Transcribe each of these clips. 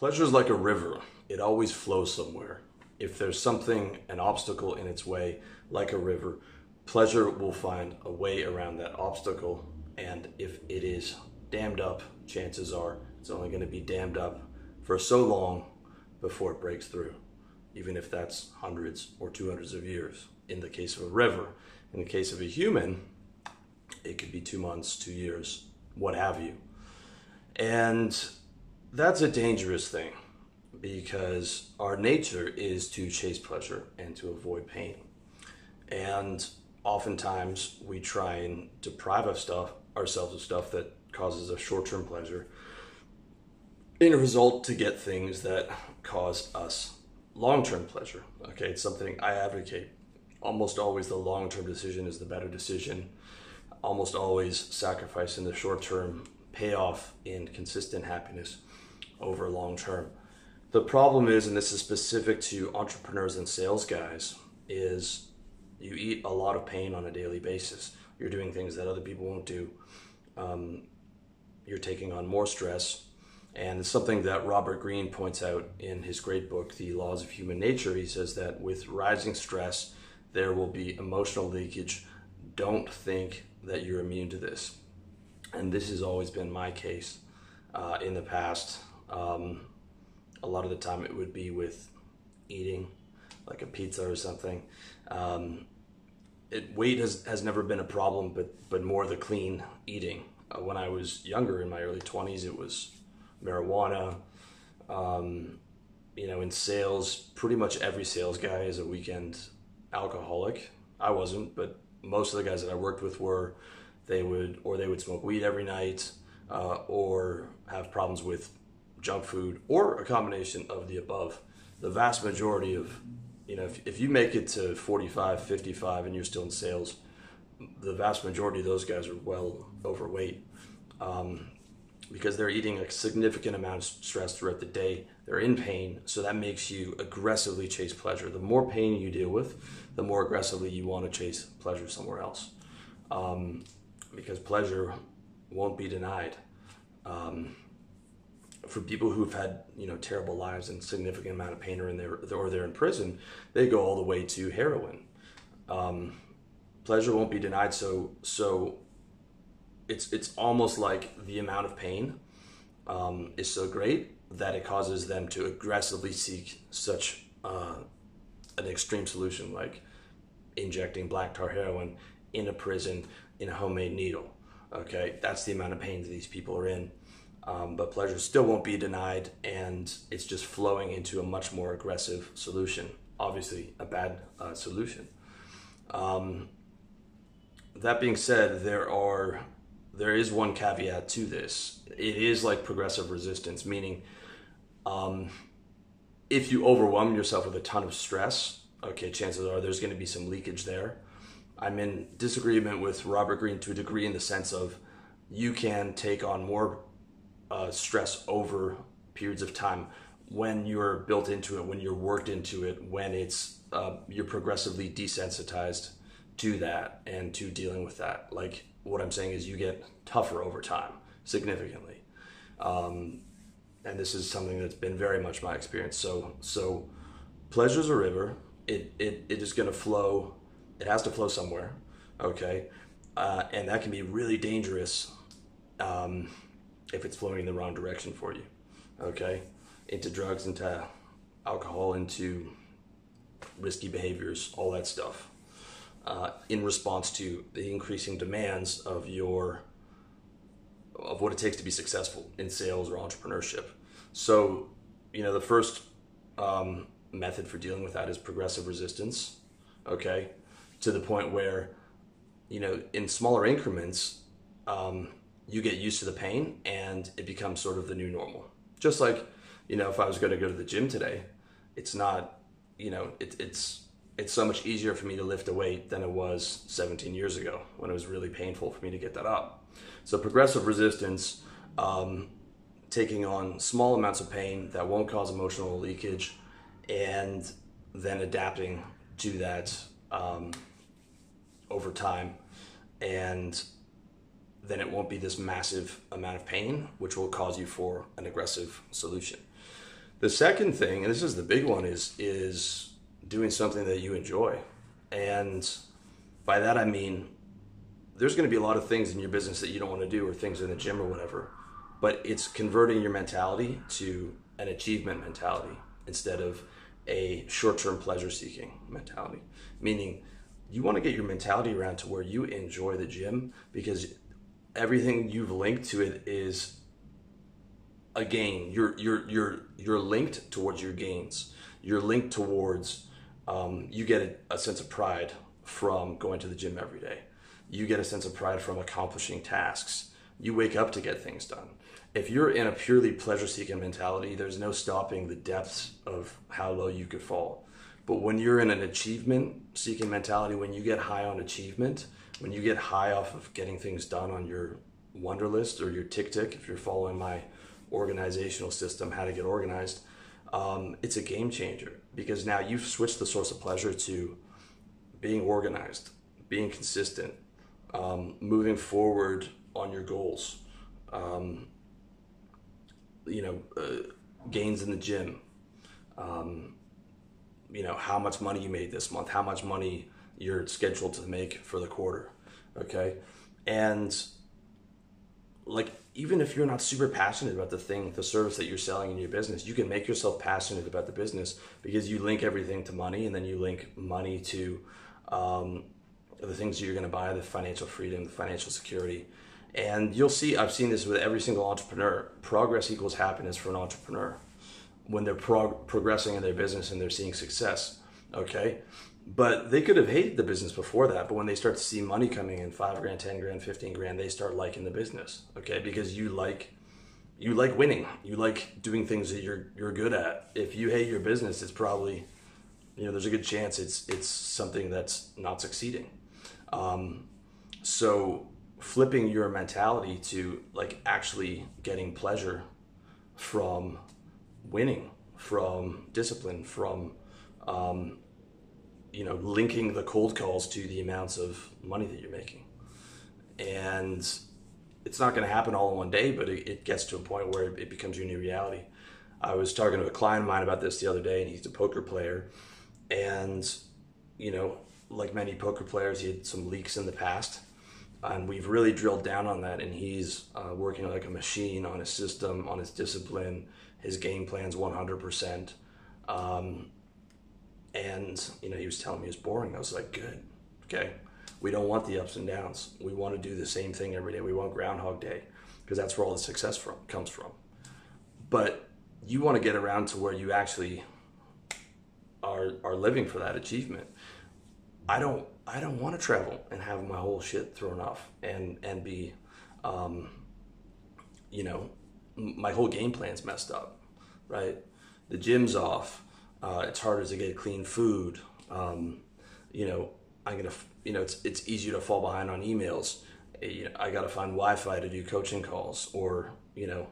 Pleasure is like a river, it always flows somewhere. If there's something, an obstacle in its way, like a river, pleasure will find a way around that obstacle. And if it is dammed up, chances are it's only going to be dammed up for so long before it breaks through, even if that's hundreds or two hundreds of years in the case of a river. In the case of a human, it could be two months, two years, what have you. And that's a dangerous thing because our nature is to chase pleasure and to avoid pain. And oftentimes we try and deprive of stuff, ourselves of stuff that causes us short term pleasure in a result to get things that cause us long term pleasure. Okay, it's something I advocate. Almost always the long term decision is the better decision. Almost always sacrificing the short term payoff in consistent happiness over long term. The problem is, and this is specific to entrepreneurs and sales guys, is you eat a lot of pain on a daily basis. You're doing things that other people won't do. Um, you're taking on more stress. And it's something that Robert Greene points out in his great book, The Laws of Human Nature. He says that with rising stress, there will be emotional leakage. Don't think that you're immune to this. And this has always been my case uh, in the past. Um, a lot of the time it would be with eating, like a pizza or something. Um, it, weight has, has never been a problem, but, but more the clean eating. Uh, when I was younger, in my early 20s, it was marijuana. Um, you know, in sales, pretty much every sales guy is a weekend alcoholic. I wasn't, but most of the guys that I worked with were. They would, or they would smoke weed every night, uh, or have problems with junk food, or a combination of the above. The vast majority of, you know, if, if you make it to 45, 55 and you're still in sales, the vast majority of those guys are well overweight um, because they're eating a significant amount of stress throughout the day. They're in pain, so that makes you aggressively chase pleasure. The more pain you deal with, the more aggressively you want to chase pleasure somewhere else. Um, because pleasure won't be denied. Um, for people who've had you know terrible lives and significant amount of pain or in there or they're in prison, they go all the way to heroin. Um, pleasure won't be denied. So so it's it's almost like the amount of pain um, is so great that it causes them to aggressively seek such uh, an extreme solution like injecting black tar heroin in a prison in a homemade needle. Okay, that's the amount of pain that these people are in. Um, but pleasure still won't be denied, and it's just flowing into a much more aggressive solution. Obviously, a bad uh, solution. Um, that being said, there are there is one caveat to this. It is like progressive resistance, meaning um, if you overwhelm yourself with a ton of stress, okay, chances are there's going to be some leakage there. I'm in disagreement with Robert Greene to a degree in the sense of you can take on more uh, stress over periods of time when you're built into it, when you're worked into it, when it's uh, you're progressively desensitized to that and to dealing with that. Like what I'm saying is, you get tougher over time significantly, um, and this is something that's been very much my experience. So, so pleasure's a river. It it, it is going to flow. It has to flow somewhere. Okay, uh, and that can be really dangerous. Um, if it's flowing in the wrong direction for you. Okay? Into drugs, into alcohol, into risky behaviors, all that stuff. Uh, in response to the increasing demands of your of what it takes to be successful in sales or entrepreneurship. So, you know, the first um, method for dealing with that is progressive resistance. Okay, to the point where, you know, in smaller increments, um, you get used to the pain and it becomes sort of the new normal. Just like, you know, if I was going to go to the gym today, it's not, you know, it, it's it's so much easier for me to lift a weight than it was 17 years ago when it was really painful for me to get that up. So progressive resistance, um, taking on small amounts of pain that won't cause emotional leakage, and then adapting to that um, over time, and then it won't be this massive amount of pain, which will cause you for an aggressive solution. The second thing, and this is the big one, is is doing something that you enjoy. And by that I mean there's going to be a lot of things in your business that you don't want to do or things in the gym or whatever. But it's converting your mentality to an achievement mentality instead of a short-term pleasure seeking mentality. Meaning you want to get your mentality around to where you enjoy the gym because everything you've linked to it is a gain. You're you're you're you're linked towards your gains. You're linked towards um, you get a, a sense of pride from going to the gym every day. You get a sense of pride from accomplishing tasks. You wake up to get things done. If you're in a purely pleasure seeking mentality, there's no stopping the depths of how low you could fall. But when you're in an achievement seeking mentality, when you get high on achievement, when you get high off of getting things done on your Wunderlist or your TickTick, if you're following my organizational system, how to get organized, um, it's a game changer because now you've switched the source of pleasure to being organized, being consistent, um, moving forward on your goals. Um, you know, uh, gains in the gym. Um, you know, how much money you made this month, how much money you're scheduled to make for the quarter. Okay. And like even if you're not super passionate about the thing, the service that you're selling in your business, you can make yourself passionate about the business because you link everything to money and then you link money to um, the things that you're going to buy, the financial freedom, the financial security. And you'll see, I've seen this with every single entrepreneur. Progress equals happiness for an entrepreneur when they're prog- progressing in their business and they're seeing success. Okay? But they could have hated the business before that but when they start to see money coming in five grand ten grand 15 grand they start liking the business okay? Because you like you like winning. You like doing things that you're you're good at. If you hate your business it's probably you know there's a good chance it's it's something that's not succeeding. Um, so flipping your mentality to like actually getting pleasure from winning from discipline from um, you know, linking the cold calls to the amounts of money that you're making. And it's not going to happen all in one day, but it, it gets to a point where it, becomes your new reality. I was talking to a client of mine about this the other day, and he's a poker player. And, you know, like many poker players, he had some leaks in the past. And we've really drilled down on that, and he's uh, working like a machine on his system, on his discipline. His game plan's 100%. Um, and you know he was telling me it was boring. I was like, good, okay. We don't want the ups and downs. We want to do the same thing every day. We want Groundhog Day because that's where all the success from comes from. But you want to get around to where you actually are are living for that achievement. I don't I don't want to travel and have my whole shit thrown off and and be, um, you know, my whole game plan's messed up, right? The gym's off uh, it's harder to get clean food. Um, you know, I'm gonna, you know, it's it's easier to fall behind on emails. Eh, I got to find Wi-Fi to do coaching calls, or you know,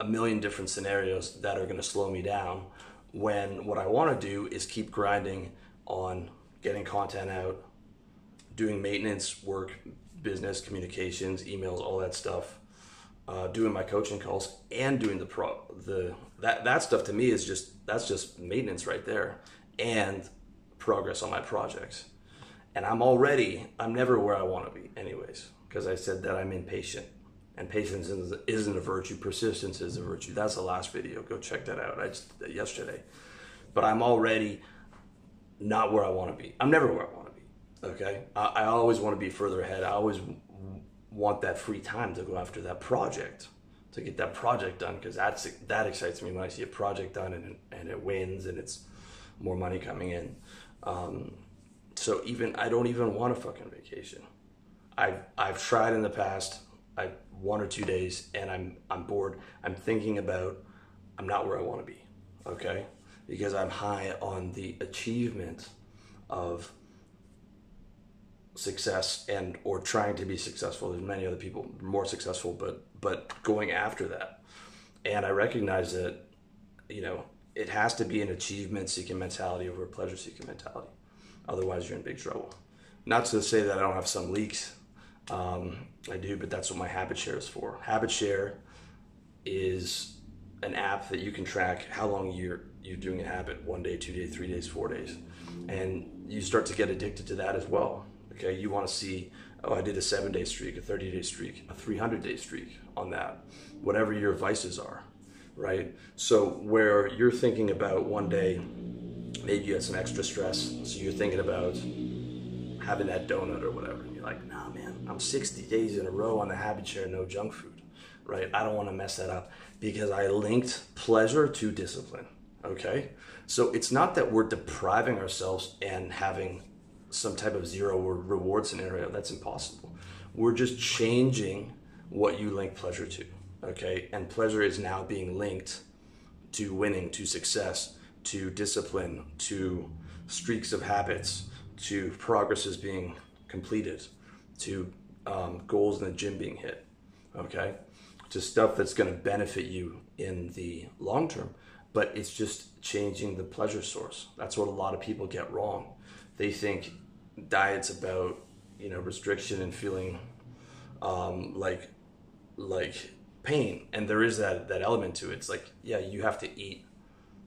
a million different scenarios that are going to slow me down. When what I want to do is keep grinding on getting content out, doing maintenance work, business communications, emails, all that stuff, uh, doing my coaching calls, and doing the pro the that that stuff to me is just that's just maintenance right there and progress on my projects. And i'm already i'm never where i want to be anyways because i said that i'm impatient. And patience isn't a virtue persistence is a virtue. That's the last video. Go check that out. I just yesterday. But i'm already not where i want to be. I'm never where i want to be okay? I, I always want to be further ahead. I always want that free time to go after that project to get that project done because that's that excites me when I see a project done and and it wins and it's more money coming in. Um, so even I don't even want a fucking vacation. I've I've tried in the past. I one or two days and I'm I'm bored. I'm thinking about I'm not where I want to be. Okay, because I'm high on the achievement of success and or trying to be successful. There's many other people more successful, but but going after that. And I recognize that, you know, it has to be an achievement seeking mentality over a pleasure seeking mentality. Otherwise, you're in big trouble. Not to say that I don't have some leaks. Um, I do, but that's what my habit share is for. Habit share is an app that you can track how long you're you're doing a habit one day two days three days four days and you start to get addicted to that as well okay you want to see oh i did a seven day streak a 30 day streak a 300 day streak on that whatever your vices are right so where you're thinking about one day maybe you had some extra stress so you're thinking about having that donut or whatever and you're like nah man i'm 60 days in a row on the habit share no junk food right? I don't want to mess that up because I linked pleasure to discipline. Okay. So it's not that we're depriving ourselves and having some type of zero reward scenario. That's impossible. We're just changing what you link pleasure to. Okay. And pleasure is now being linked to winning, to success, to discipline, to streaks of habits, to progress progresses being completed, to um, goals in the gym being hit. Okay to stuff that's going to benefit you in the long term but it's just changing the pleasure source that's what a lot of people get wrong they think diet's about you know restriction and feeling um, like like pain. And there is that that element to it. It's like yeah you have to eat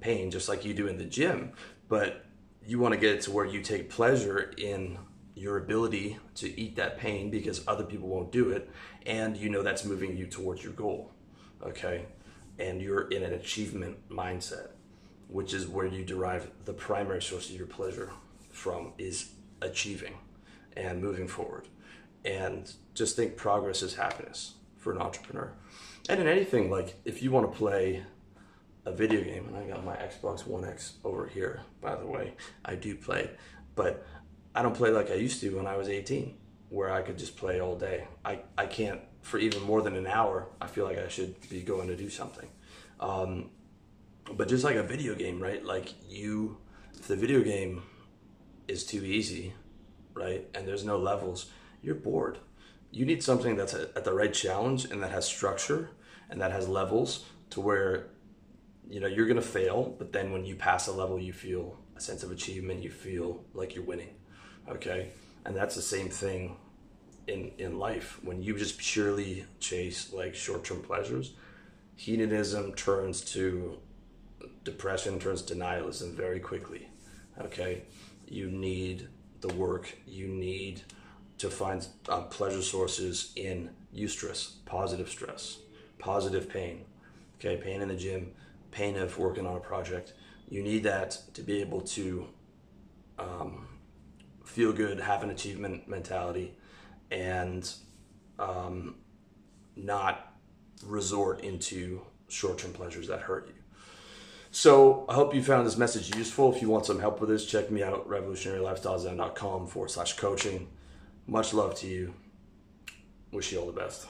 pain just like you do in the gym but you want to get it to where you take pleasure in your ability to eat that pain because other people won't do it and you know that's moving you towards your goal okay? And you're in an achievement mindset which is where you derive the primary source of your pleasure from is achieving and moving forward and just think progress is happiness for an entrepreneur and in anything like if you want to play a video game and i got my xbox one x over here by the way i do play but I don't play like I used to when I was 18, where I could just play all day. I, I can't, for even more than an hour, I feel like I should be going to do something. Um, but just like a video game, right? Like you, the video game is too easy, right? And there's no levels, you're bored. You need something that's at the right challenge and that has structure and that has levels to where you know you're gonna fail, but then when you pass a level, you feel a sense of achievement. You feel like you're winning okay and that's the same thing in in life when you just purely chase like short-term pleasures hedonism turns to depression turns to nihilism very quickly okay you need the work you need to find uh, pleasure sources in eustress positive stress positive pain okay pain in the gym pain of working on a project you need that to be able to um, feel good, have an achievement mentality, and um, not resort into short term pleasures that hurt you. So I hope you found this message useful. If you want some help with this, check me out, at revolutionarylifestylezen.com forward slash coaching. Much love to you. Wish you all the best.